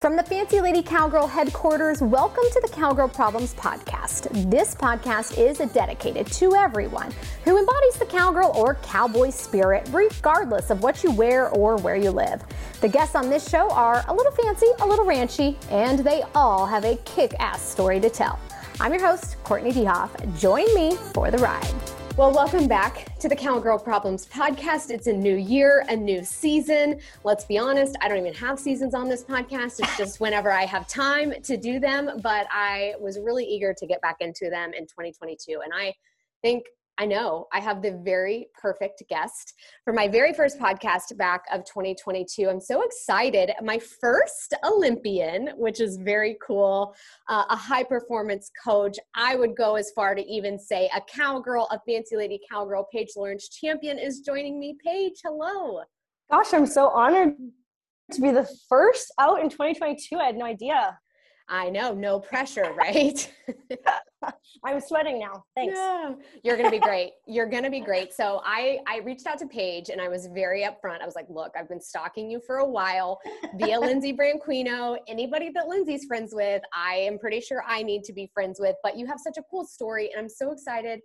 From the Fancy Lady Cowgirl headquarters, welcome to the Cowgirl Problems Podcast. This podcast is dedicated to everyone who embodies the cowgirl or cowboy spirit, regardless of what you wear or where you live. The guests on this show are a little fancy, a little ranchy, and they all have a kick ass story to tell. I'm your host, Courtney DeHoff. Join me for the ride. Well, welcome back to the Cowgirl Problems podcast. It's a new year, a new season. Let's be honest, I don't even have seasons on this podcast. It's just whenever I have time to do them, but I was really eager to get back into them in 2022. And I think I know I have the very perfect guest for my very first podcast back of 2022. I'm so excited. My first Olympian, which is very cool, uh, a high performance coach. I would go as far to even say a cowgirl, a fancy lady cowgirl. Paige Lawrence Champion is joining me. Paige, hello. Gosh, I'm so honored to be the first out in 2022. I had no idea. I know, no pressure, right? I'm sweating now. Thanks. Yeah. You're gonna be great. You're gonna be great. So I I reached out to Paige and I was very upfront. I was like, look, I've been stalking you for a while via Lindsey Branquinho. Anybody that Lindsey's friends with, I am pretty sure I need to be friends with. But you have such a cool story, and I'm so excited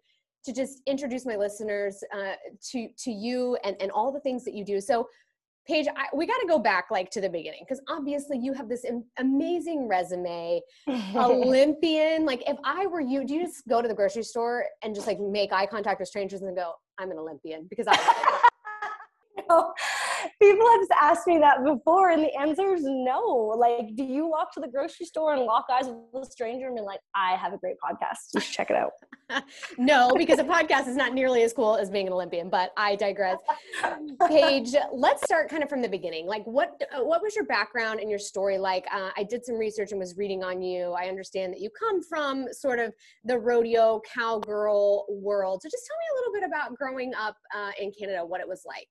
to just introduce my listeners uh, to to you and and all the things that you do. So Paige, I, we got to go back like to the beginning because obviously you have this amazing resume, Olympian. Like, if I were you, do you just go to the grocery store and just like make eye contact with strangers and go, "I'm an Olympian"? Because I. no, people have asked me that before, and the answer is no. Like, do you walk to the grocery store and lock eyes with a stranger and be like, I have a great podcast. Check it out? no, because a podcast is not nearly as cool as being an Olympian, but I digress. Paige, let's start kind of from the beginning. Like, what uh, what was your background and your story like? Uh, I did some research and was reading on you. I understand that you come from sort of the rodeo cowgirl world. So just tell me a little bit about growing up uh, in Canada, what it was like.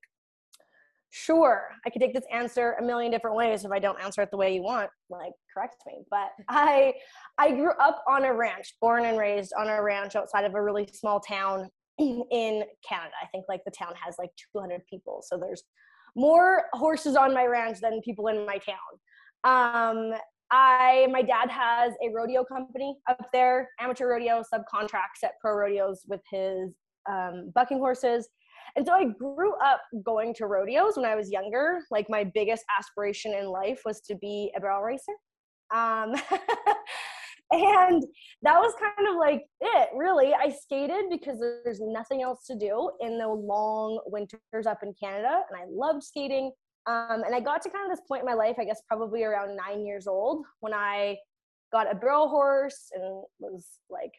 Sure, I could take this answer a million different ways. If I don't answer it the way you want, like correct me. But I I grew up on a ranch, born and raised on a ranch outside of a really small town in Canada. I think like the town has like 200 people, so there's more horses on my ranch than people in my town. Um, I my dad has a rodeo company up there, amateur rodeo subcontracts at pro rodeos with his um, bucking horses and so I grew up going to rodeos when I was younger. Like my biggest aspiration in life was to be a barrel racer. Um, and that was kind of like it really i skated because there's nothing else to do in the long winters up in canada and i loved skating um, and i got to kind of this point in my life i guess probably around nine years old when i got a barrel horse and was like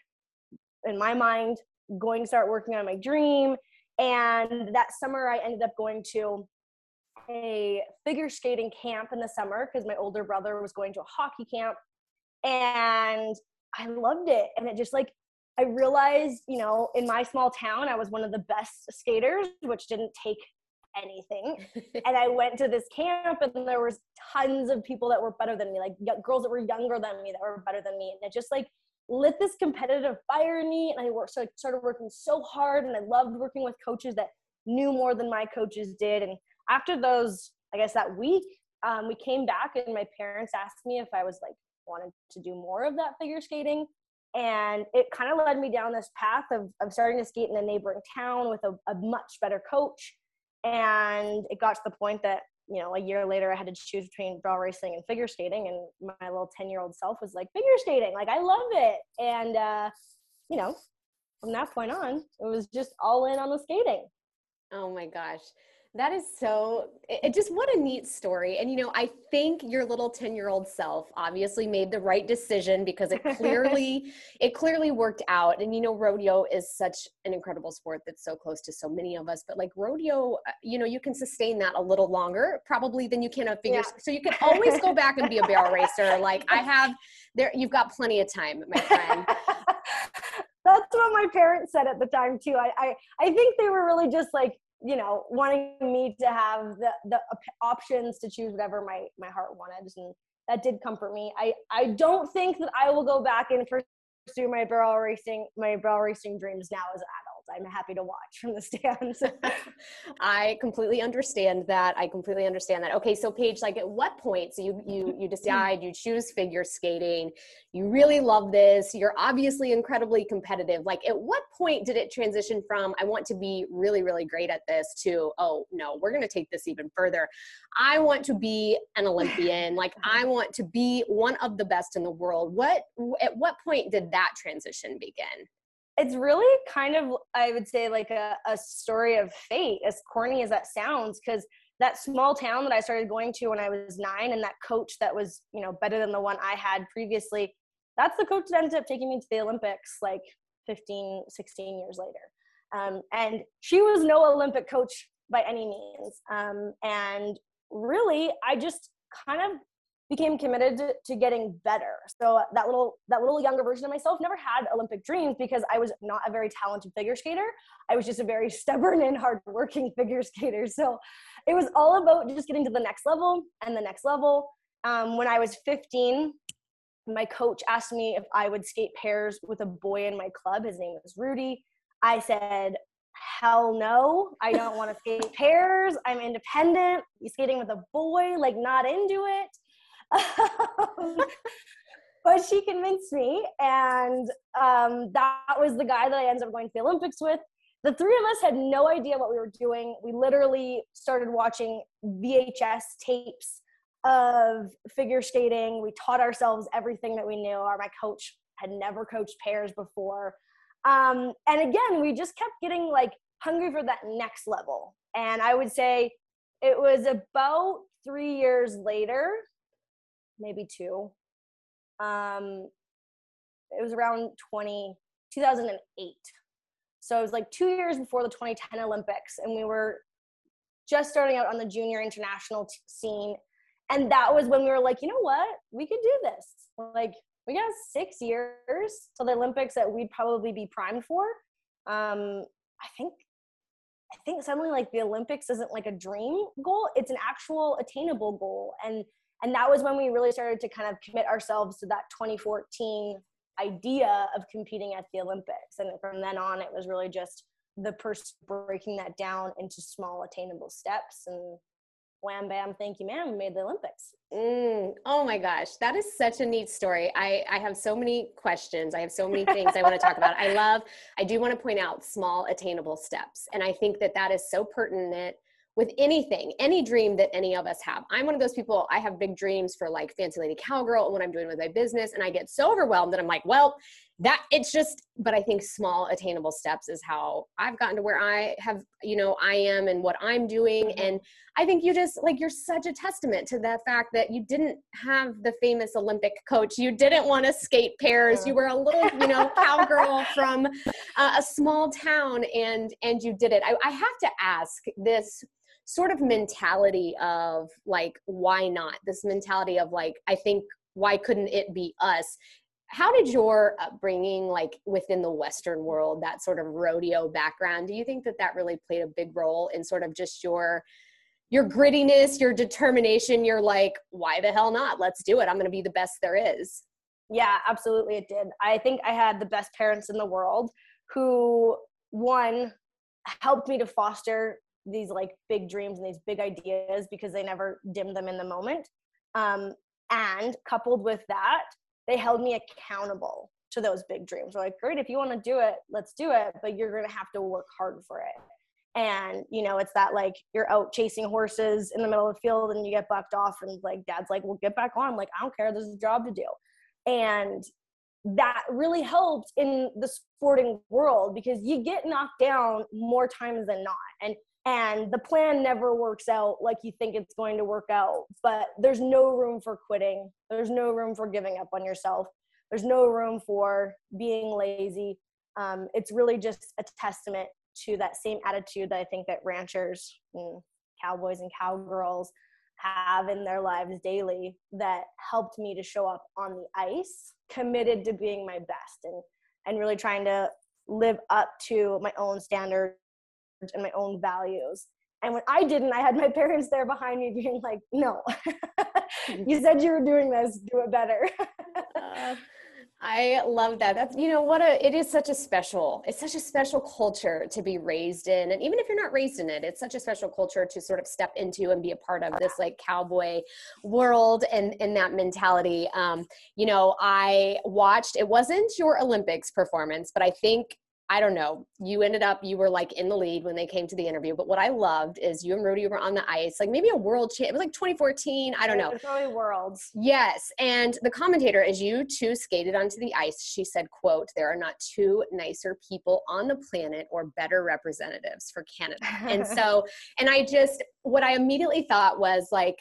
in my mind going to start working on my dream and that summer, I ended up going to a figure skating camp in the summer because my older brother was going to a hockey camp. And I loved it. And it just like, I realized, you know, in my small town, I was one of the best skaters, which didn't take anything. and I went to this camp, and there was tons of people that were better than me, like girls that were younger than me that were better than me. And it just like lit this competitive fire in me and I worked, so I started working so hard and I loved working with coaches that knew more than my coaches did. And after those, I guess that week, um, we came back and my parents asked me if I was like wanted to do more of that figure skating. And it kind of led me down this path of, of starting to skate in a neighboring town with a, a much better coach. And it got to the point that you know, a year later, I had to choose between barrel racing and figure skating, and my little ten year old self was like, figure skating, like I love it, and uh, you know, from that point on, it was just all in on the skating. Oh my gosh. That is so, it, just what a neat story. And, you know, I think your little 10 year old self obviously made the right decision because it clearly, it clearly worked out. And, you know, rodeo is such an incredible sport that's so close to so many of us. But like rodeo, uh, you know, you can sustain that a little longer probably than you can a figure. Yeah. So you can always go back and be a barrel racer. Like I have there, you've got plenty of time, my friend. That's what my parents said at the time too. I, I, I think they were really just like, you know wanting me to have the the options to choose whatever my my heart wanted and that did comfort me. I i don't think that i will go back and pursue my barrel racing my barrel racing dreams now as an adult I'm happy to watch from the stands. I completely understand that. I completely understand that. Okay, so Paige, like at what point? So you you you decide you choose figure skating. You really love this. You're obviously incredibly competitive. Like at what point did it transition from I want to be really really great at this to oh no, we're going to take this even further. I want to be an Olympian. like I want to be one of the best in the world. What at what point did that transition begin? It's really kind of, I would say, like a, a story of fate, as corny as that sounds, because that small town that I started going to when I was nine, and that coach that was, you know, better than the one I had previously, that's the coach that ended up taking me to the Olympics like 15, 16 years later. Um, and she was no Olympic coach by any means. Um, and really, I just kind of became committed to, getting better. So that little that little younger version of myself never had Olympic dreams because I was not a very talented figure skater. I was just a very stubborn and hardworking figure skater. So it was all about just getting to the next level and the next level. Um, when I was 15, my coach asked me if I would skate pairs with a boy in my club. His name was Rudi. I said, hell no, I don't want to skate pairs. I'm independent. Skating with a boy, like not into it. But she convinced me, and um, that was the guy that I ended up going to the Olympics with. The three of us had no idea what we were doing. We literally started watching VHS tapes of figure skating. We taught ourselves everything that we knew. Our my coach had never coached pairs before. Um, and again, we just kept getting like hungry for that next level. And I would say it was about three years later maybe two. Um, it was around 20, 2008. So it was like two years before the 2010 Olympics, and we were just starting out on the junior international t- scene. And that was when we were like, you know what? We could do this. Like, we got six years to the Olympics that we'd probably be primed for. Um, I think I think suddenly like the Olympics isn't like a dream goal, it's an actual attainable goal. And and that was when we really started to kind of commit ourselves to that 2014 idea of competing at the olympics. And from then on it was really just the person breaking that down into small attainable steps and wham bam thank you ma'am we made the olympics. Mm, oh my gosh that is such a neat story. I i have so many questions. I have so many things i want to talk about. I love i do want to point out small attainable steps. And i think that that is so pertinent with anything, any dream that any of us have. I'm one of those people, I have big dreams for like Fancy Lady Cowgirl and what I'm doing with my business. And I get so overwhelmed that I'm like, well, that it's just, but I think small attainable steps is how I've gotten to where I have, you know, I am and what I'm doing. Mm-hmm. And I think you just like, you're such a testament to the fact that you didn't have the famous Olympic coach. You didn't want to skate pairs. You were a little, you know, cowgirl from uh, a small town and, and you did it. I, I have to ask this sort of mentality of like why not? This mentality of like i think why couldn't it be us? How did your upbringing like within the western world that sort of rodeo background do you think that that really played a big role in sort of just your your grittiness your determination? You're like why the hell not? Let's do it. I'm going to be the best there is. Yeah absolutely it did. I think i had the best parents in the world who one helped me to foster these like big dreams and these big ideas because they never dimmed them in the moment. Um, and coupled with that, they held me accountable to those big dreams. We're like, great, if you want to do it, let's do it, but you're going to have to work hard for it. And, you know, it's that like you're out chasing horses in the middle of the field and you get bucked off, and like dad's like, well, get back on. Like, I don't care, there's a job to do. And that really helped in the sporting world because you get knocked down more times than not. And and the plan never works out like you think it's going to work out but there's no room for quitting. There's no room for giving up on yourself. There's no room for being lazy. Um, it's really just a testament to that same attitude that i think that ranchers and cowboys and cowgirls have in their lives daily that helped me to show up on the ice committed to being my best and and really trying to live up to my own standards and my own values. And when I didn't, I had my parents there behind me being like, no, you said you were doing this, do it better. uh, I love that. That's you know what a it is such a special it's such a special culture to be raised in and even if you're not raised in it it's such a special culture to sort of step into and be a part of this like cowboy world and and that mentality. Um, you know, I watched it wasn't your Olympics performance, but I think I don't know, you ended up, you were like in the lead when they came to the interview. But what I loved is you and Rudi were on the ice, like maybe a world champ. It was like 2014. I don't know. Probably worlds. Yes. And the commentator, as you two skated onto the ice, she said, quote, there are not two nicer people on the planet or better representatives for Canada. and so, and I just, what I immediately thought was like,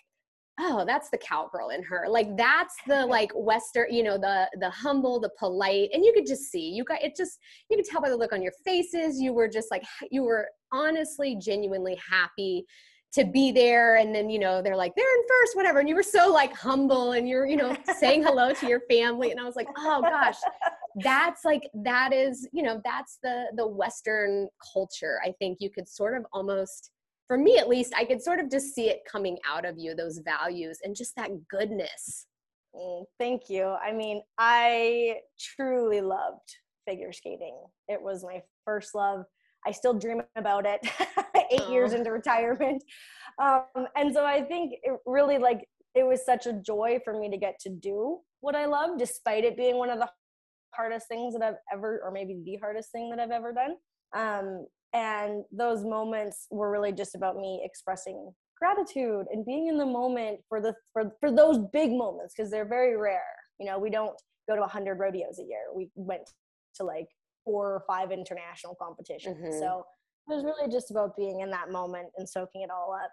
oh that's the cowgirl in her. Like that's the like western you know the the humble the polite and you could just see you got it just you could tell by the look on your faces you were just like you were honestly genuinely happy to be there and then you know they're like they're in first whatever and you were so like humble and you're you know saying hello to your family and i was like oh gosh. That's like that is you know that's the the western culture i think you could sort of almost for me at least, I could sort of just see it coming out of you, those values and just that goodness. Mm, thank you. I mean, I truly loved figure skating. It was my first love. I still dream about it 8 oh. years into retirement. Um, and so I think it really like it was such a joy for me to get to do what I love, despite it being one of the hardest things that I've ever, or maybe the hardest thing that I've ever done. Um, and those moments were really just about me expressing gratitude and being in the moment for the for, for those big moments because they're very rare. You know we don't go to 100 rodeos a year. We went to like four or five international competitions. Mm-hmm. so it was really just about being in that moment and soaking it all up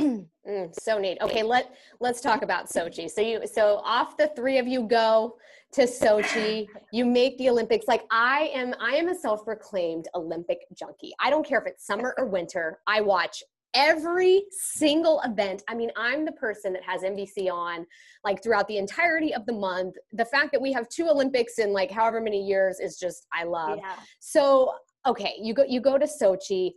mm, so neat. Okay, let let's talk about Sochi. So you so off the three of you go to Sochi. You make the Olympics. Like I am I am a self-proclaimed Olympic junkie. I don't care if it's summer or winter. I watch every single event. I mean, I'm the person that has NBC on like throughout the entirety of the month. The fact that we have two Olympics in like however many years is just I love. Yeah. So, okay, you go you go to Sochi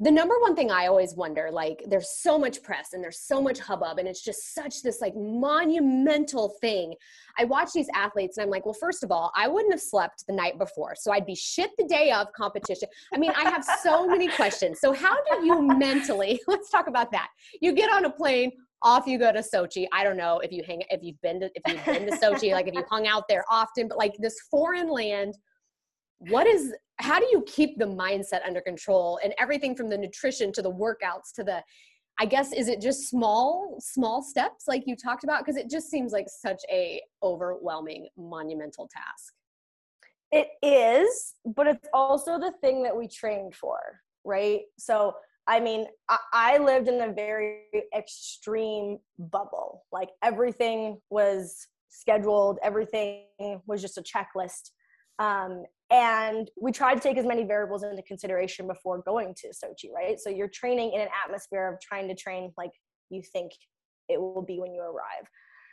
the number one thing I always wonder, like there's so much press and there's so much hubbub and it's just such this like monumental thing. I watch these athletes and I'm like, well, first of all, I wouldn't have slept the night before. So I'd be shit the day of competition. I mean, I have so many questions. So how do you mentally, let's talk about that. You get on a plane, off you go to Sochi. I don't know if you hang if you've been to if you've been to Sochi, like if you hung out there often, but like this foreign land what is how do you keep the mindset under control and everything from the nutrition to the workouts to the i guess is it just small small steps like you talked about? Because it just seems like such a overwhelming monumental task. It is but it's also the thing that we trained for right? So i mean I, lived in a very extreme bubble. Like everything was scheduled everything was just a checklist. Um, and we try to take as many variables into consideration before going to Sochi, right? So you're training in an atmosphere of trying to train like you think it will be when you arrive.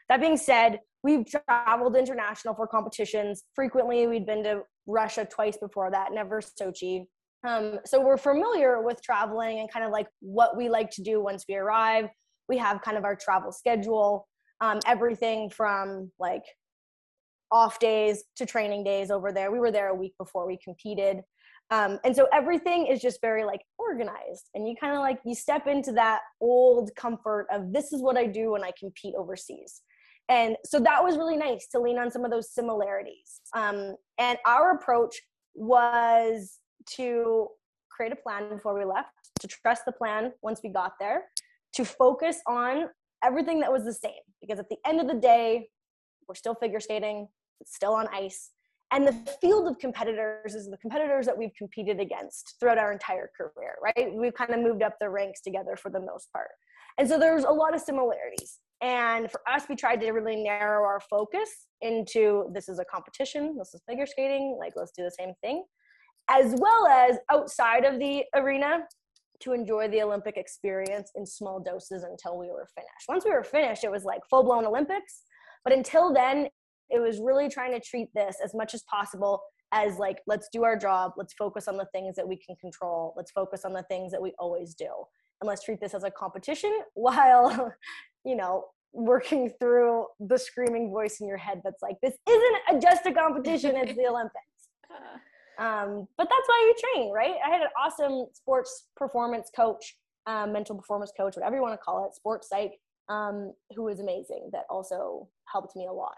That being said, we've traveled international for competitions frequently. We'd been to Russia twice before that, never Sochi. Um, so we're familiar with traveling and kind of like what we like to do once we arrive. We have kind of our travel schedule, um, everything from like off days to training days over there. We were there a week before we competed. Um, and so everything is just very like organized. And you kind of like you step into that old comfort of this is what i do when i compete overseas. And so that was really nice to lean on some of those similarities. Um, and our approach was to create a plan before we left to trust the plan once we got there to focus on everything that was the same. Because at the end of the day we're still figure skating still on ice. And the field of competitors is the competitors that we've competed against throughout our entire career right? We've kind of moved up the ranks together for the most part. And so there's a lot of similarities. And for us we tried to really narrow our focus into this is a competition this is figure skating like let's do the same thing as well as outside of the arena to enjoy the olympic experience in small doses until we were finished. Once we were finished it was like full-blown olympics. But until then, it was really trying to treat this as much as possible as like, let's do our job. Let's focus on the things that we can control. Let's focus on the things that we always do. And let's treat this as a competition while, you know, working through the screaming voice in your head that's like, this isn't a just a competition, it's the Olympics. Um, but that's why you train, right? I had an awesome sports performance coach, um, mental performance coach, whatever you want to call it, sports psych, um, who was amazing that also helped me a lot.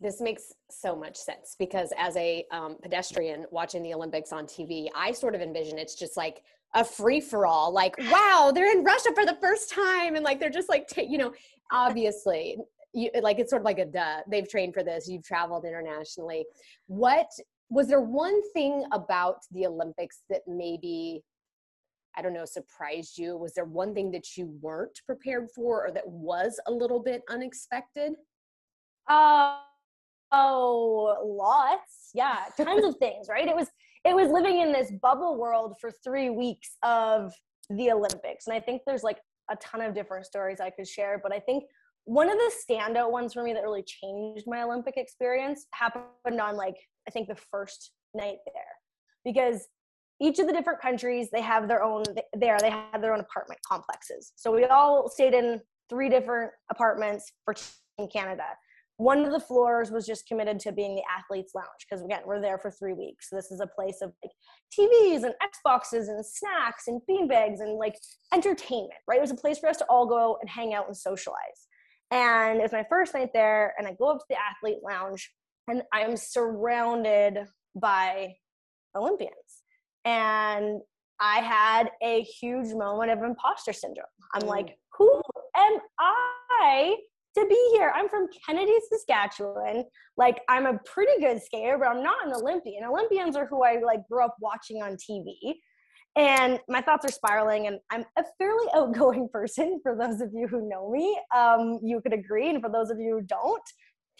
This makes so much sense because as a um, pedestrian watching the Olympics on TV, I sort of envision it's just like a free for all. Like, wow, they're in Russia for the first time, and like they're just like, t- you know, obviously, you like it's sort of like a duh. They've trained for this. You've traveled internationally. What was there one thing about the Olympics that maybe I don't know, surprised you? Was there one thing that you weren't prepared for or that was a little bit unexpected? Uh, Oh, lots. Yeah, tons of things, right? It was it was living in this bubble world for 3 weeks of the Olympics. And I think there's like a ton of different stories I could share, but I think one of the standout ones for me that really changed my Olympic experience happened on like I think the first night there. Because each of the different countries they have their own there they have their own apartment complexes so we all stayed in three different apartments for in canada one of the floors was just committed to being the athletes lounge because again we're there for three weeks so this is a place of like tvs and xboxes and snacks and beanbags and like entertainment right it was a place for us to all go and hang out and socialize and it was my first night there and i go up to the athlete lounge and i'm surrounded by olympians and I had a huge moment of imposter syndrome. I'm like, mm. who am I to be here? I'm from Kennedy, Saskatchewan. Like, I'm a pretty good skater, but I'm not an Olympian. Olympians are who I like grew up watching on TV. And my thoughts are spiraling, and I'm a fairly outgoing person. For those of you who know me, um, you could agree, and for those of you who don't,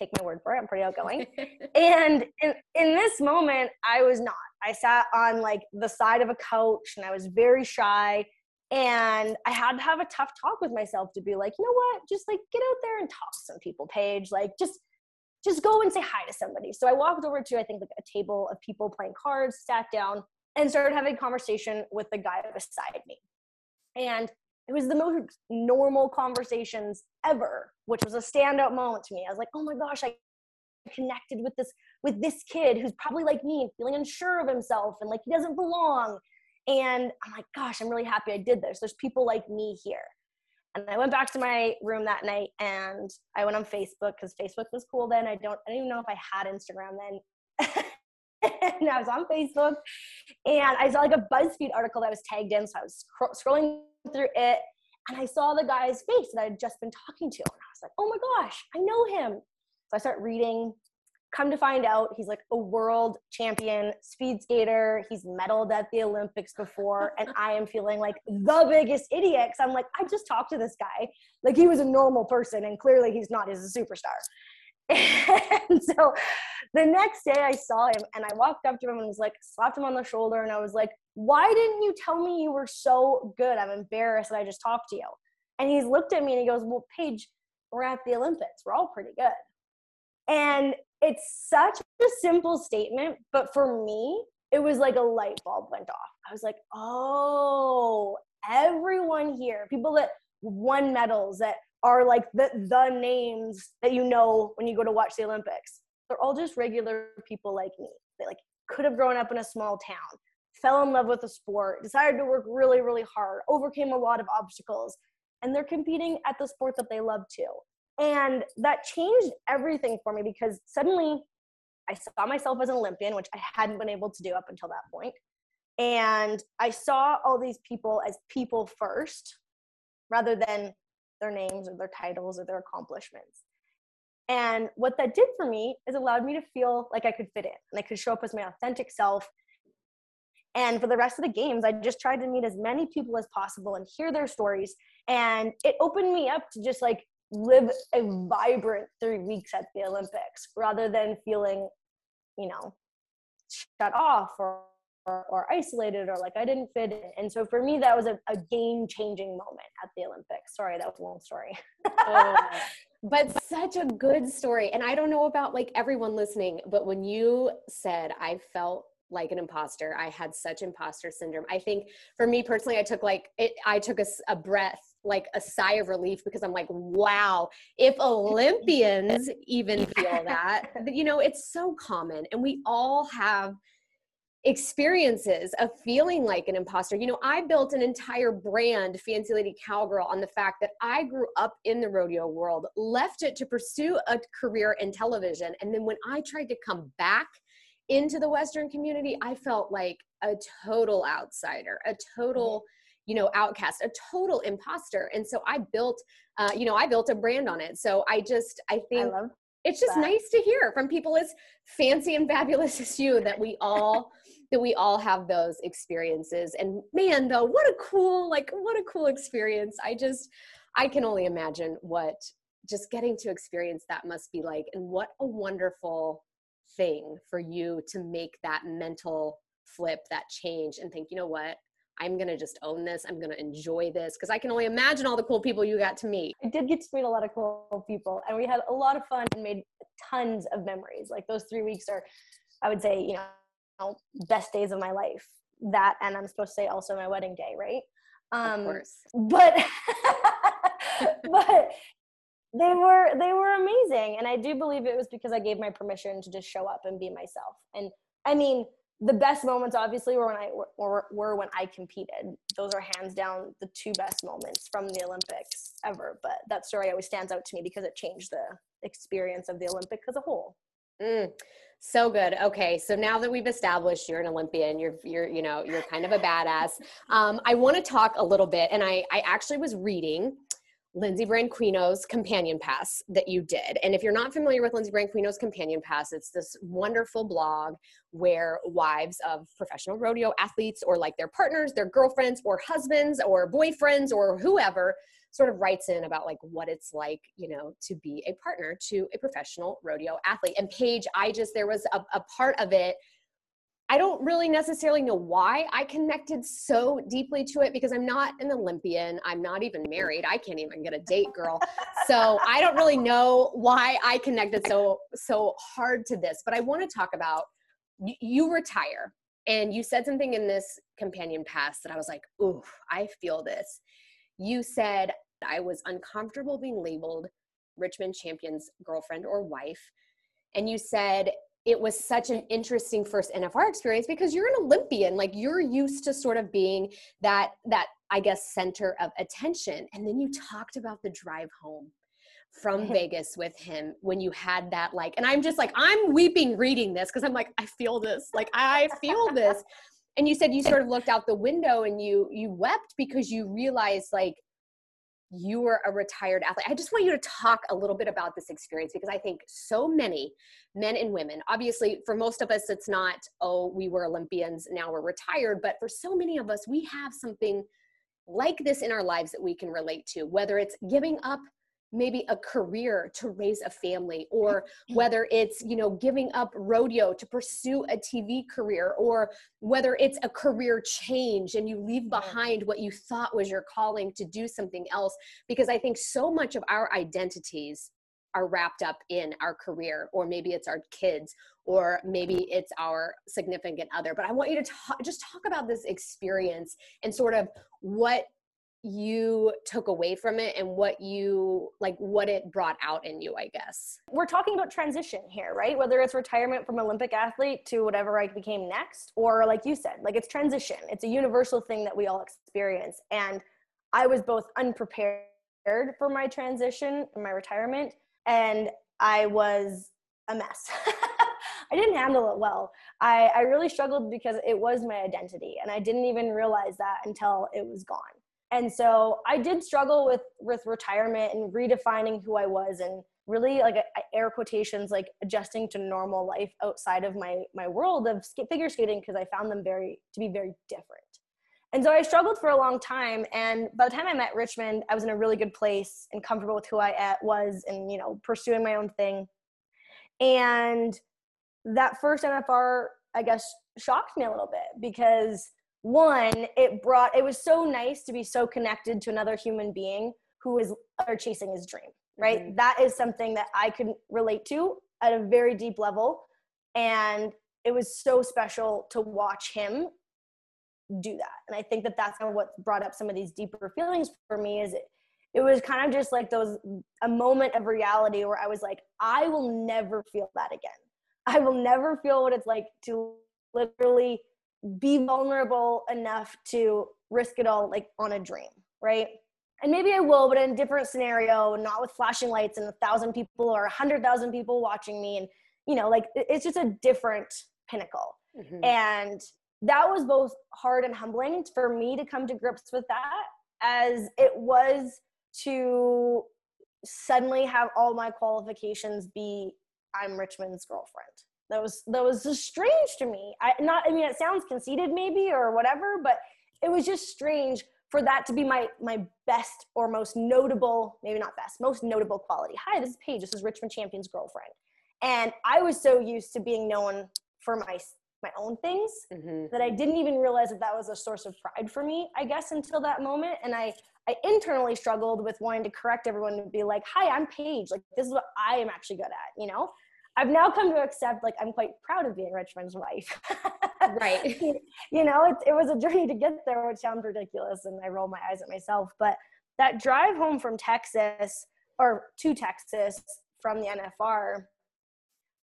take my word for it. I'm pretty outgoing. and in, in this moment, I was not. I sat on like the side of a couch and I was very shy. And I had to have a tough talk with myself to be like, you know what? Just like get out there and talk to some people, Paige. Like just just go and say hi to somebody. So I walked over to I think like a table of people playing cards, sat down, and started having a conversation with the guy beside me. And it was the most normal conversations ever, which was a standout moment to me. I was like, oh my gosh, I connected with this with this kid who's probably like me and feeling unsure of himself and like he doesn't belong. And I'm like, gosh, I'm really happy I did this. There's people like me here. And I went back to my room that night and I went on Facebook because Facebook was cool then. I don't I don't even know if I had Instagram then. and I was on Facebook and I saw like a BuzzFeed article that was tagged in. So I was scrolling through it and I saw the guy's face that I had just been talking to. And I was like, oh my gosh, I know him. So I start reading. Come to find out, he's like a world champion speed skater. He's medaled at the Olympics before. And I am feeling like the biggest idiot because I'm like, I just talked to this guy. Like he was a normal person, and clearly he's not, he's a superstar. And so the next day I saw him and I walked up to him and was like, slapped him on the shoulder and I was like, why didn't you tell me you were so good? I'm embarrassed that I just talked to you. And he's looked at me and he goes, well, Paige, we're at the Olympics. We're all pretty good. And it's such a simple statement, but for me, it was like a light bulb went off. I was like, oh, everyone here, people that won medals, that are like the the names that you know when you go to watch the Olympics. They're all just regular people like me. They like could have grown up in a small town, fell in love with a sport, decided to work really, really hard, overcame a lot of obstacles, and they're competing at the sport that they love too. And that changed everything for me because suddenly I saw myself as an Olympian, which I hadn't been able to do up until that point. And I saw all these people as people first rather than their names or their titles or their accomplishments. And what that did for me is allowed me to feel like I could fit in and I could show up as my authentic self. And for the rest of the games, I just tried to meet as many people as possible and hear their stories. And it opened me up to just like live a vibrant three weeks at the Olympics rather than feeling, you know, shut off or or, or, isolated or like I didn't fit in. And so for me, that was a, a game changing moment at the Olympics. Sorry, that was a long story. oh, but such a good story. And I don't know about like everyone listening, but when you said I felt like an imposter, I had such imposter syndrome. I think for me personally, I took like it, I took a, a breath like a sigh of relief because I'm like, wow, if Olympians even feel that, you know, it's so common. And we all have experiences of feeling like an imposter. You know, I built an entire brand, Fancy Lady Cowgirl, on the fact that I grew up in the rodeo world, left it to pursue a career in television. And then when I tried to come back into the Western community, I felt like a total outsider, a total. You know, outcast, a total imposter. And so I built, uh, you know, I built a brand on it. So I just, I think I it's just that. nice to hear from people as fancy and fabulous as you that we all that we all have those experiences and man though what a cool like what a cool experience i just i can only imagine what just getting to experience that must be like and what a wonderful thing for you to make that mental flip that change and think you know what i'm going to just own this i'm going to enjoy this because i can only imagine all the cool people you got to meet i did get to meet a lot of cool people and we had a lot of fun and made tons of memories like those three weeks are i would say you know best days of my life. That and I'm supposed to say also my wedding day, right? Um, of course. But but they were they were amazing, and I do believe it was because I gave my permission to just show up and be myself. And I mean, the best moments obviously were when I were, were when I competed. Those are hands down the two best moments from the Olympics ever. But that story always stands out to me because it changed the experience of the Olympic as a whole. Mm. So good. Okay, so now that we've established you're an Olympian, you're you're you know you're kind of a badass. Um, I want to talk a little bit, and I I actually was reading Lindsey Branquinho's Companion Pass that you did. And if you're not familiar with Lindsey Branquinho's Companion Pass, it's this wonderful blog where wives of professional rodeo athletes, or like their partners, their girlfriends, or husbands, or boyfriends, or whoever sort of writes in about like what it's like, you know, to be a partner to a professional rodeo athlete. And Paige, I just, there was a, a part of it. I don't really necessarily know why I connected so deeply to it because I'm not an Olympian. I'm not even married. I can't even get a date, girl. so I don't really know why I connected so so hard to this. But I want to talk about you, you retire and you said something in this companion pass that I was like, ooh, I feel this you said I was uncomfortable being labeled Richmond Champion's girlfriend or wife. And you said it was such an interesting first NFR experience because you're an Olympian, like you're used to sort of being that that I guess center of attention. And then you talked about the drive home from Vegas with him when you had that like and I'm just like I'm weeping reading this because I'm like I feel this. Like I feel this and you said you sort of looked out the window and you you wept because you realized like you were a retired athlete. I just want you to talk a little bit about this experience because I think so many men and women, obviously, for most of us, it's not, oh, we were Olympians, now we're retired. But for so many of us, we have something like this in our lives that we can relate to, whether it's giving up maybe a career to raise a family or whether it's you know giving up rodeo to pursue a tv career or whether it's a career change and you leave behind what you thought was your calling to do something else because i think so much of our identities are wrapped up in our career or maybe it's our kids or maybe it's our significant other. But i want you to talk, just talk about this experience and sort of what you took away from it and what you like what it brought out in you i guess. We're talking about transition here right? Whether it's retirement from olympic athlete to whatever i became next or like you said like it's transition. It's a universal thing that we all experience. And i was both unprepared for my transition and my retirement and i was a mess. I didn't handle it well. I, I really struggled because it was my identity and I didn't even realize that until it was gone and so i did struggle with with retirement and redefining who i was and really like air quotations like adjusting to normal life outside of my my world of figure skating because i found them very to be very different. And so i struggled for a long time and by the time i met richmond i was in a really good place and comfortable with who i uh, was and you know pursuing my own thing. And that first nfr i guess shocked me a little bit because one it brought it was so nice to be so connected to another human being who is or chasing his dream right mm-hmm. that is something that i could relate to at a very deep level and it was so special to watch him do that. And I think that that's kind of what brought up some of these deeper feelings for me is it, it was kind of just like those a moment of reality where I was like, I will never feel that again. I will never feel what it's like to literally be vulnerable enough to risk it all like on a dream, right? And maybe I will, but in a different scenario, not with flashing lights and a thousand people or a hundred thousand people watching me. And, you know, like it's just a different pinnacle. Mm-hmm. And that was both hard and humbling for me to come to grips with that as it was to suddenly have all my qualifications be I'm Richmond's girlfriend. That was that was just strange to me. I not I mean it sounds conceited maybe or whatever, but it was just strange for that to be my my best or most notable, maybe not best, most notable quality. Hi, this is Paige. This is Richmond Champion's girlfriend. And I was so used to being known for my my own things mm-hmm. that I didn't even realize that that was a source of pride for me, I guess, until that moment. And I, I internally struggled with wanting to correct everyone and be like, hi, I'm Paige. Like, this is what I am actually good at, you know? I've now come to accept, like, I'm quite proud of being Richmond's wife. right. you know, it, it was a journey to get there, which sounds ridiculous. And I roll my eyes at myself. But that drive home from Texas or to Texas from the NFR,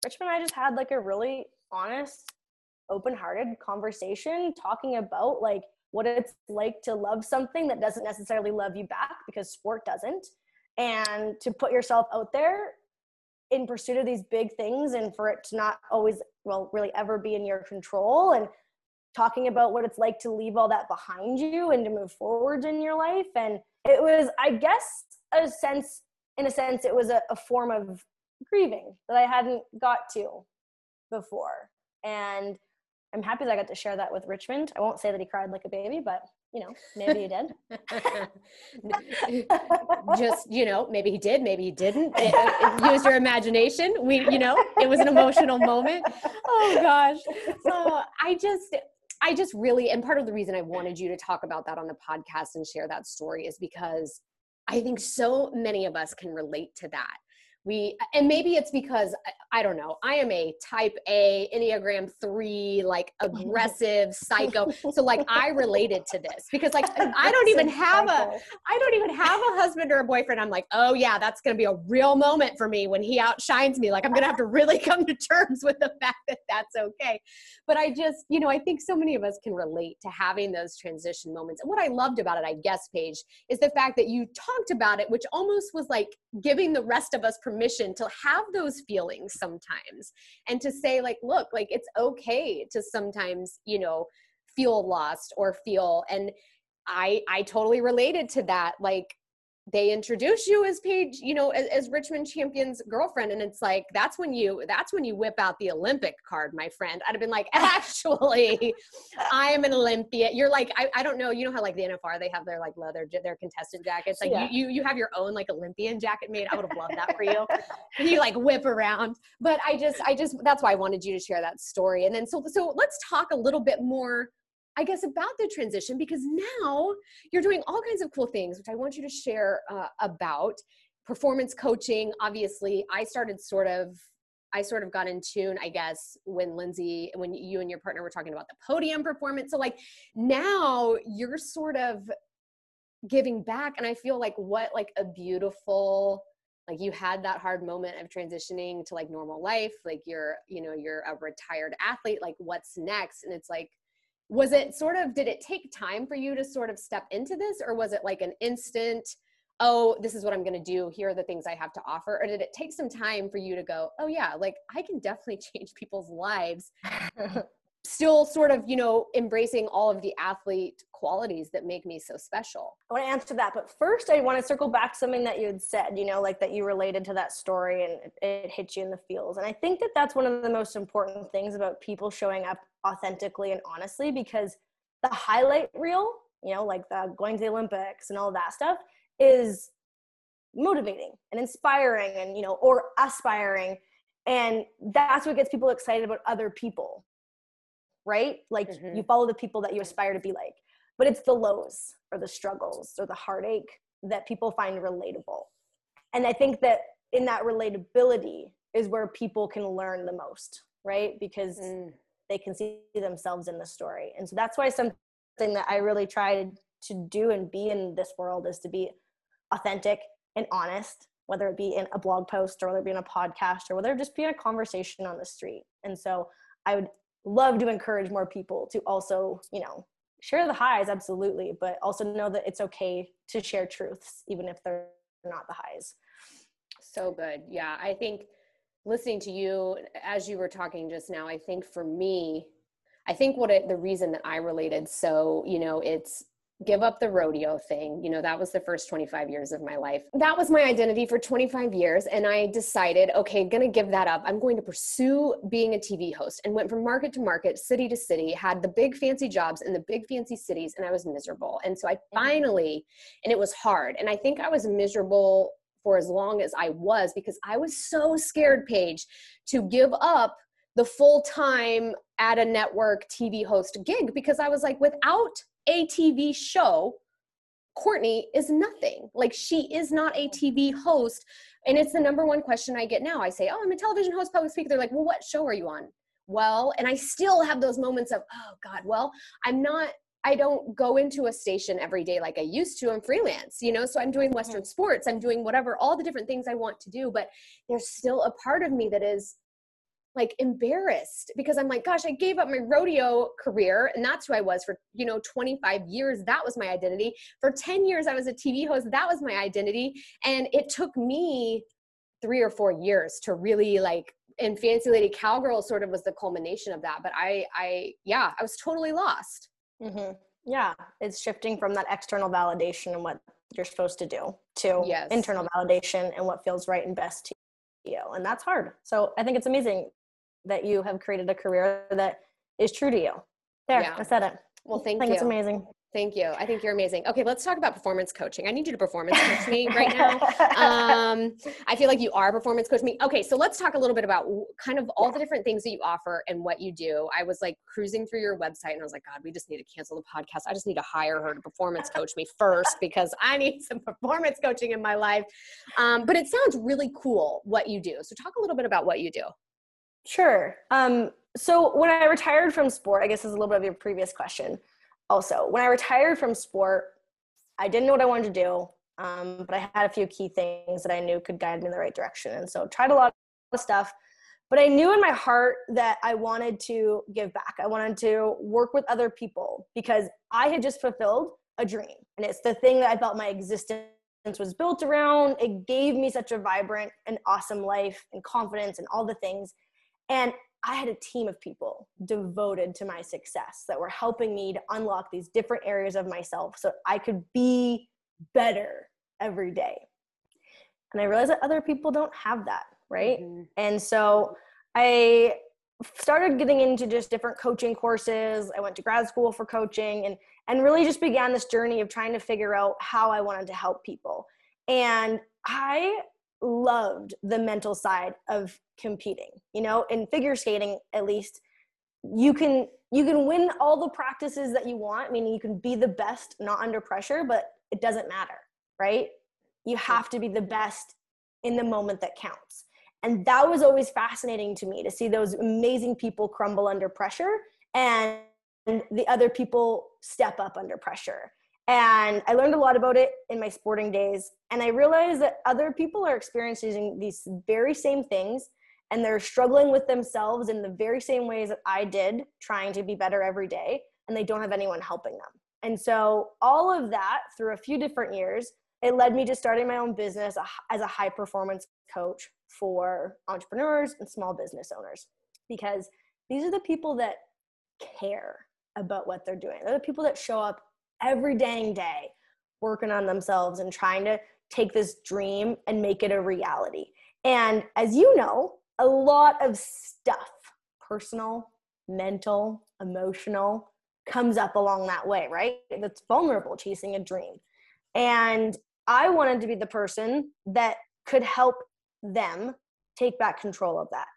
Richmond and I just had like a really honest open-hearted conversation talking about like what it's like to love something that doesn't necessarily love you back because sport doesn't and to put yourself out there in pursuit of these big things and for it to not always well really ever be in your control and talking about what it's like to leave all that behind you and to move forward in your life and it was i guess a sense in a sense it was a, a form of grieving that i hadn't got to before and I'm happy that I got to share that with Richmond. I won't say that he cried like a baby, but you know, maybe he did. Just, you know, maybe he did, maybe he didn't. It, it, use your imagination. We, you know, it was an emotional moment. Oh gosh. So I just, I just really, and part of the reason I wanted you to talk about that on the podcast and share that story is because I think so many of us can relate to that we and maybe it's because I, I, don't know i am a type a enneagram 3 like aggressive psycho. So like i related to this because like i don't even have a i don't even have a husband or a boyfriend. I'm like oh yeah that's going to be a real moment for me when he outshines me. Like i'm going to have to really come to terms with the fact that that's okay. But i just you know i think so many of us can relate to having those transition moments. And what i loved about it i guess paige is the fact that you talked about it which almost was like giving the rest of us permission permission to have those feelings sometimes and to say like look like it's okay to sometimes you know feel lost or feel and i i totally related to that like they introduce you as Paige, you know, as, as, Richmond Champion's girlfriend. And it's like, that's when you, that's when you whip out the Olympic card, my friend. I'd have been like, actually, I'm an Olympian. You're like, I, I don't know. You know how like the NFR, they have their like leather, their contestant jackets. Like yeah. you, you, you have your own like Olympian jacket made. I would have loved that for you. and you like whip around. But I just, I just, that's why I wanted you to share that story. And then, so, so let's talk a little bit more I guess, about the transition because now you're doing all kinds of cool things, which I want you to share uh, about. Performance coaching, obviously, I started sort of I sort of got in tune, I guess, when Lindsey, when you and your partner were talking about the podium performance. So, like, now you're sort of giving back. And I feel like what, like, a beautiful, like, you had that hard moment of transitioning to like normal life. Like, you're, you know, you're a retired athlete. Like, what's next? And it's like, was it sort of did it take time for you to sort of step into this or was it like an instant oh this is what i'm going to do here are the things i have to offer or did it take some time for you to go oh yeah like i can definitely change people's lives still sort of you know embracing all of the athlete qualities that make me so special. I want to answer that but first i want to circle back to something that you had said you know like that you related to that story and it, it hit you in the feels. And i think that that's one of the most important things about people showing up authentically and honestly because the highlight reel you know like the going to the olympics and all that stuff is motivating and inspiring and you know or aspiring. And that's what gets people excited about other people right? Like mm-hmm. you follow the people that you aspire to be like. But it's the lows or the struggles or the heartache that people find relatable. And I think that in that relatability is where people can learn the most, right? Because mm. they can see themselves in the story. And so that's why something that I really try to, to do and be in this world is to be authentic and honest, whether it be in a blog post or whether it be in a podcast or whether it just be in a conversation on the street. And so I would love to encourage more people to also, you know, share the highs, absolutely, but also know that it's okay to share truths, even if they're not the highs. So good. Yeah. I think listening to you as you were talking just now, I think for me, I think what it, the reason that I related so, you know, it's give up the rodeo thing. You know, that was the first 25 years of my life. That was my identity for 25 years. And I decided, okay, gonna give that up. I'm going to pursue being a TV host and went from market to market, city to city, had the big fancy jobs in the big fancy cities, and I was miserable. And so I mm-hmm. finally, and it was hard. And I think I was miserable for as long as I was because I was so scared, Paige, to give up the full time at a network TV host gig because I was like, without a TV show, Courtney is nothing. Like she is not a TV host. And it's the number one question I get now. I say, Oh, I'm a television host, public speaker. They're like, Well, what show are you on? Well, and I still have those moments of, Oh God, well, I'm not I don't go into a station every day like I used to. I'm freelance, you know, so I'm doing Western mm-hmm. sports, I'm doing whatever, all the different things I want to do, but there's still a part of me that is like embarrassed because I'm like, gosh, I gave up my rodeo career and that's who I was for, you know, 25 years. That was my identity. For 10 years, I was a TV host. That was my identity. And it took me three or four years to really like and fancy lady cowgirl sort of was the culmination of that but i i yeah i was totally lost mm-hmm. yeah it's shifting from that external validation and what you're supposed to do to yes. internal validation and what feels right and best to you and that's hard so i think it's amazing that you have created a career that is true to you. There, yeah. I said it. Well, thank I think you. It's amazing. Thank you. I think you're amazing. Okay, let's talk about performance coaching. I need you to performance coach me right now. Um, I feel like you are performance coach me. Okay, so let's talk a little bit about kind of all the different things that you offer and what you do. I was like cruising through your website and I was like, God, we just need to cancel the podcast. I just need to hire her to performance coach me first because I need some performance coaching in my life. Um, but it sounds really cool what you do. So talk a little bit about what you do. Sure. Um, so when I retired from sport, I guess is a little bit of your previous question. Also, when I retired from sport, I didn't know what I wanted to do, um, but I had a few key things that I knew could guide me in the right direction, and so tried a lot of stuff. But I knew in my heart that I wanted to give back. I wanted to work with other people because I had just fulfilled a dream, and it's the thing that I felt my existence was built around. It gave me such a vibrant and awesome life and confidence and all the things and I had a team of people devoted to my success that were helping me to unlock these different areas of myself so I could be better every day. And I realized that other people don't have that, right? Mm-hmm. And so I started getting into just different coaching courses. I went to grad school for coaching and and really just began this journey of trying to figure out how I wanted to help people. And I loved the mental side of competing you know in figure skating at least you can you can win all the practices that you want meaning you can be the best not under pressure but it doesn't matter right? You have to be the best in the moment that counts. And that was always fascinating to me to see those amazing people crumble under pressure and the other people step up under pressure. And I learned a lot about it in my sporting days. And I realized that other people are experiencing these very same things and they're struggling with themselves in the very same ways that I did, trying to be better every day, and they don't have anyone helping them. And so, all of that through a few different years, it led me to starting my own business as a high performance coach for entrepreneurs and small business owners because these are the people that care about what they're doing. They're the people that show up every dang day working on themselves and trying to take this dream and make it a reality. And as you know, a lot of stuff, personal, mental, emotional, comes up along that way, right? That's vulnerable, chasing a dream. And I wanted to be the person that could help them take back control of that.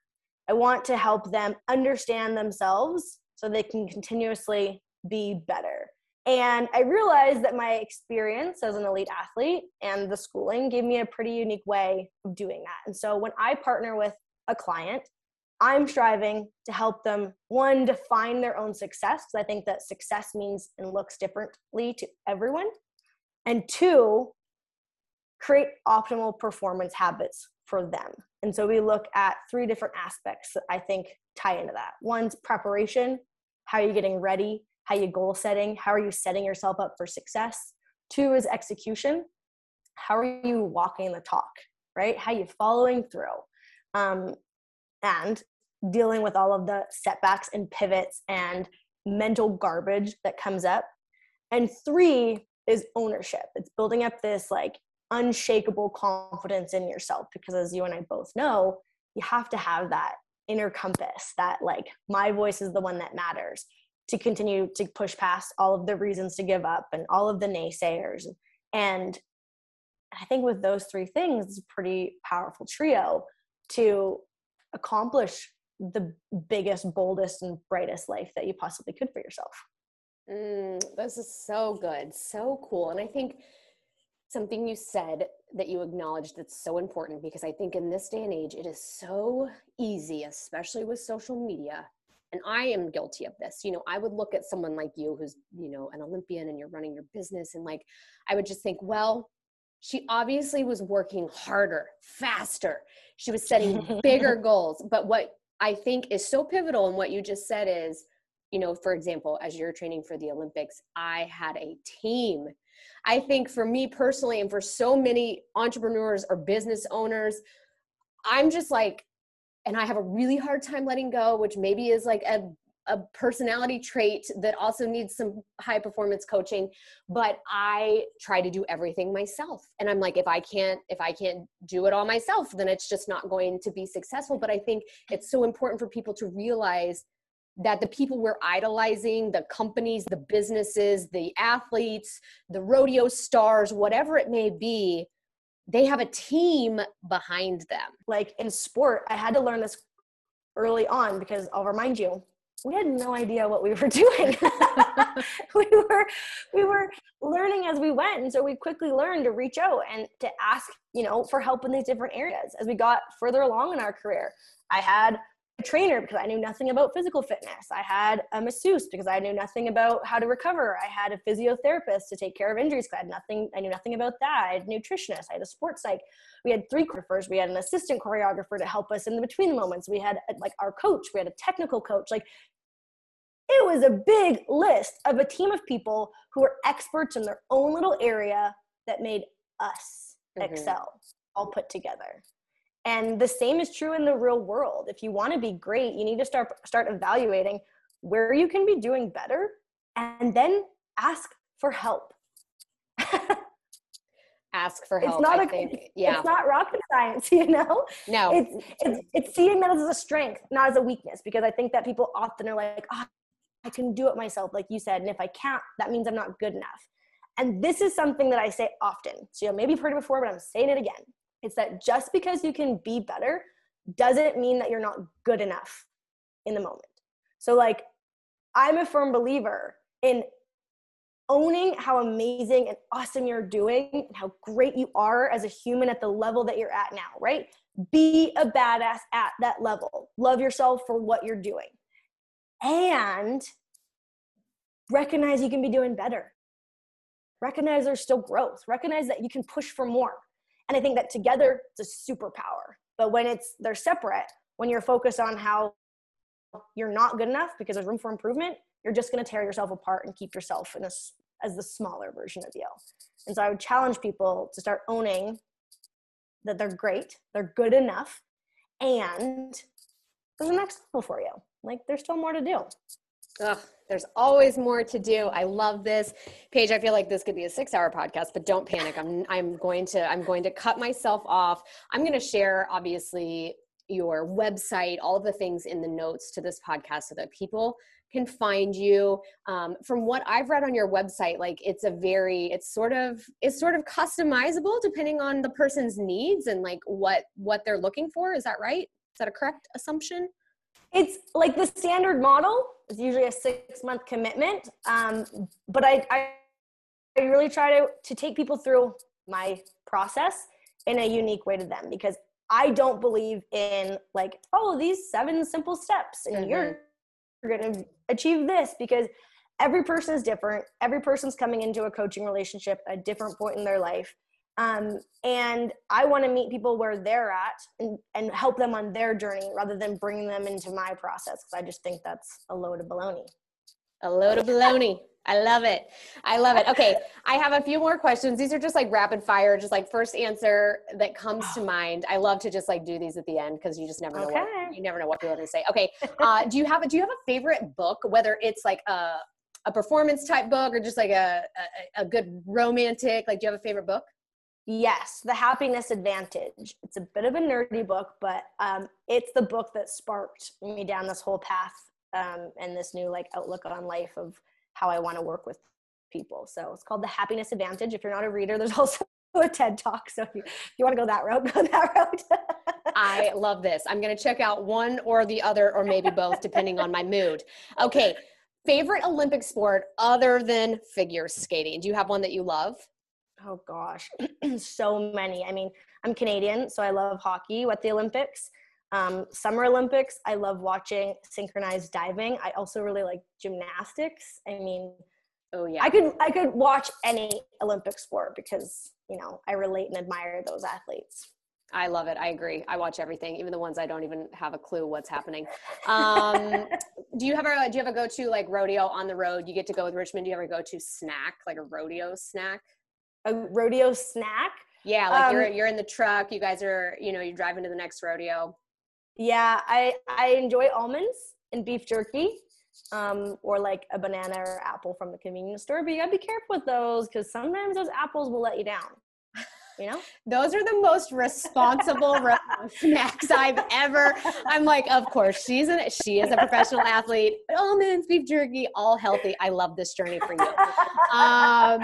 I want to help them understand themselves so they can continuously be better. And I realized that my experience as an elite athlete and the schooling gave me a pretty unique way of doing that. And so when I partner with a client, I'm striving to help them one define their own success because I think that success means and looks differently to everyone, and two, create optimal performance habits for them. And so we look at three different aspects that I think tie into that. One's preparation, how are you getting ready, how are you goal setting, how are you setting yourself up for success. Two is execution, how are you walking the talk, right? How are you following through? Um, and dealing with all of the setbacks and pivots and mental garbage that comes up. And three is ownership. It's building up this like unshakable confidence in yourself because as you and I both know, you have to have that inner compass that like my voice is the one that matters to continue to push past all of the reasons to give up and all of the naysayers and I think with those three things, it's a pretty powerful trio to accomplish the biggest, boldest, and brightest life that you possibly could for yourself. Mm, this is so good, so cool. And I think something you said that you acknowledged that's so important because I think in this day and age, it is so easy, especially with social media. And I am guilty of this. You know, I would look at someone like you who's, you know, an Olympian and you're running your business, and like, I would just think, well, she obviously was working harder, faster. She was setting bigger goals. But what I think is so pivotal in what you just said is, you know, for example, as you're training for the Olympics, I had a team. I think for me personally, and for so many entrepreneurs or business owners, I'm just like, and I have a really hard time letting go, which maybe is like a a personality trait that also needs some high performance coaching but i try to do everything myself. And i'm like if i can't if i can't do it all myself then it's just not going to be successful. But i think it's so important for people to realize that the people we're idolizing the companies the businesses the athletes the rodeo stars whatever it may be they have a team behind them. Like in sport i had to learn this early on because i'll remind you we had no idea what we were doing. we were we were learning as we went, and so we quickly learned to reach out and to ask, you know, for help in these different areas. As we got further along in our career, I had a trainer because I knew nothing about physical fitness. I had a masseuse because I knew nothing about how to recover. I had a physiotherapist to take care of injuries because I had nothing. I knew nothing about that. I had a nutritionist. I had a sports psych. We had three choreographers. We had an assistant choreographer to help us in the between the moments. We had like our coach. We had a technical coach. Like it was a big list of a team of people who were experts in their own little area that made us mm-hmm. excel all put together. And the same is true in the real world. If you want to be great you need to start start evaluating where you can be doing better and then ask for help. Ask for help it's not I a, think, yeah it's not rocket science you know? No. It's, it's it's seeing that as a strength not as a weakness because i think that people often are like oh, I can do it myself, like you said. And if I can't, that means I'm not good enough. And this is something that I say often. So, you know, maybe you've heard it before, but I'm saying it again. It's that just because you can be better doesn't mean that you're not good enough in the moment. So, like, I'm a firm believer in owning how amazing and awesome you're doing and how great you are as a human at the level that you're at now, right? Be a badass at that level. Love yourself for what you're doing and recognize you can be doing better. Recognize there's still growth. Recognize that you can push for more. And I think that together it's a superpower. But when it's they're separate, when you're focused on how you're not good enough because there's room for improvement, you're just going to tear yourself apart and keep yourself in a, as the smaller version of you. And so I would challenge people to start owning that they're great, they're good enough, and there's the next level for you like there's still more to do. Ugh, there's always more to do. I love this. Paige, I feel like this could be a six hour podcast, but don't panic. I'm I'm going to I'm going to cut myself off. I'm going to share obviously your website, all of the things in the notes to this podcast so that people can find you. Um, from what I've read on your website, like it's a very, it's sort of, it's sort of customizable depending on the person's needs and like what what they're looking for. Is that right? Is that a correct assumption? It's like the standard model is usually a six month commitment um, but I, I, I really try to to take people through my process in a unique way to them because I don't believe in like, oh, these seven simple steps and Mhm. you're, you're going to achieve this because every person is different. Every person's coming into a coaching relationship at a different point in their life. Um, and I want to meet people where they're at and, and help them on their journey rather than bringing them into my process because I just think that's a load of baloney. A load of baloney. I love it. I love it. Okay, I have a few more questions. These are just like rapid fire, just like first answer that comes to mind. I love to just like do these at the end because you just never know Okay. what you never know what people are going to say. Okay, uh, do you have a do you have a favorite book, whether it's like a a performance type book or just like a, a a good romantic? Like, do you have a favorite book? Yes, The Happiness Advantage. It's a bit of a nerdy book, but um, it's the book that sparked me down this whole path um, and this new like outlook on life of how I want to work with people. So it's called The Happiness Advantage. If you're not a reader, there's also a TED Talk. So if you, if you want to go that route, go that route. I love this. I'm going to check out one or the other, or maybe both, depending on my mood. Okay, favorite Olympic sport other than figure skating? Do you have one that you love? Oh gosh, so many. I mean, I'm Canadian, so I love hockey at the Olympics. Um, Summer Olympics, I love watching synchronized diving. I also really like gymnastics. I mean, Oh yeah. I could I could watch any Olympic sport because you know I relate and admire those athletes. I love it. I agree. I watch everything, even the ones I don't even have a clue what's happening. Um, do you have a do you have a go to like rodeo on the road? You get to go with Richmond. Do you ever go to snack like a rodeo snack? A rodeo snack. Yeah, like you're Um, you're in the truck. You guys are you know you're driving to the next rodeo. Yeah, I I enjoy almonds and beef jerky, um, or like a banana or apple from the convenience store. But you gotta be careful with those because sometimes those apples will let you down. You know. Those are the most responsible snacks I've ever. I'm like, of course, she's an she is a professional athlete. Almonds, beef jerky, all healthy. I love this journey for you. Um,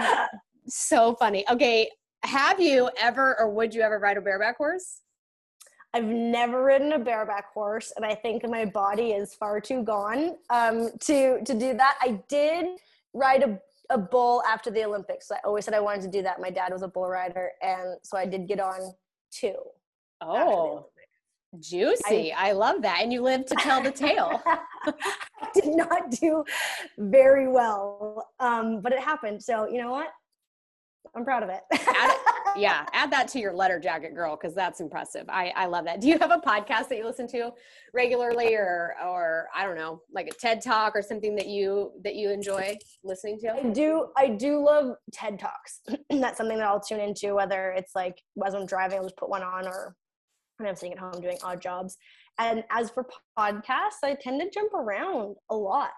so funny. Okay, have you ever or would you ever ride a bareback horse? I've never ridden a bareback horse, and I think my body is far too gone um, to to do that. I did ride a, a bull after the Olympics. I always said I wanted to do that. My dad was a bull rider, and so I did get on two. Oh, juicy. I, love that. And you live to tell the tale. I did not do very well, um, but it happened. So you know what? I'm proud of it. Add yeah, add that to your letter jacket, girl, because that's impressive. I, I love that. Do you have a podcast that you listen to regularly, or or I don't know, like a TED talk or something that you that you enjoy listening to? I do I do love TED Talks. That's something that I'll tune into, whether it's like as I'm driving, I'll just put one on or when I'm sitting at home doing odd jobs. And as for podcasts, I tend to jump around a lot.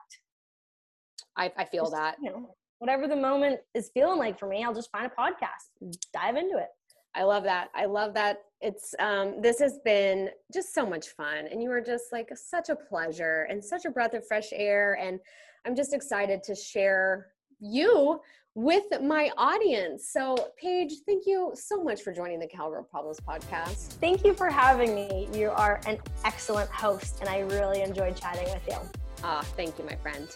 I, I feel Just, that. You know, whatever the moment is feeling like for me, I'll just find a podcast, and dive into it. I love that. I love that. It's um this has been just so much fun and you are just like such a pleasure and such a breath of fresh air and I'm just excited to share you with my audience. So Paige, thank you so much for joining the Cowgirl Problems podcast. Thank you for having me. You are an excellent host, and I really enjoyed chatting with you. Ah, thank you, my friend.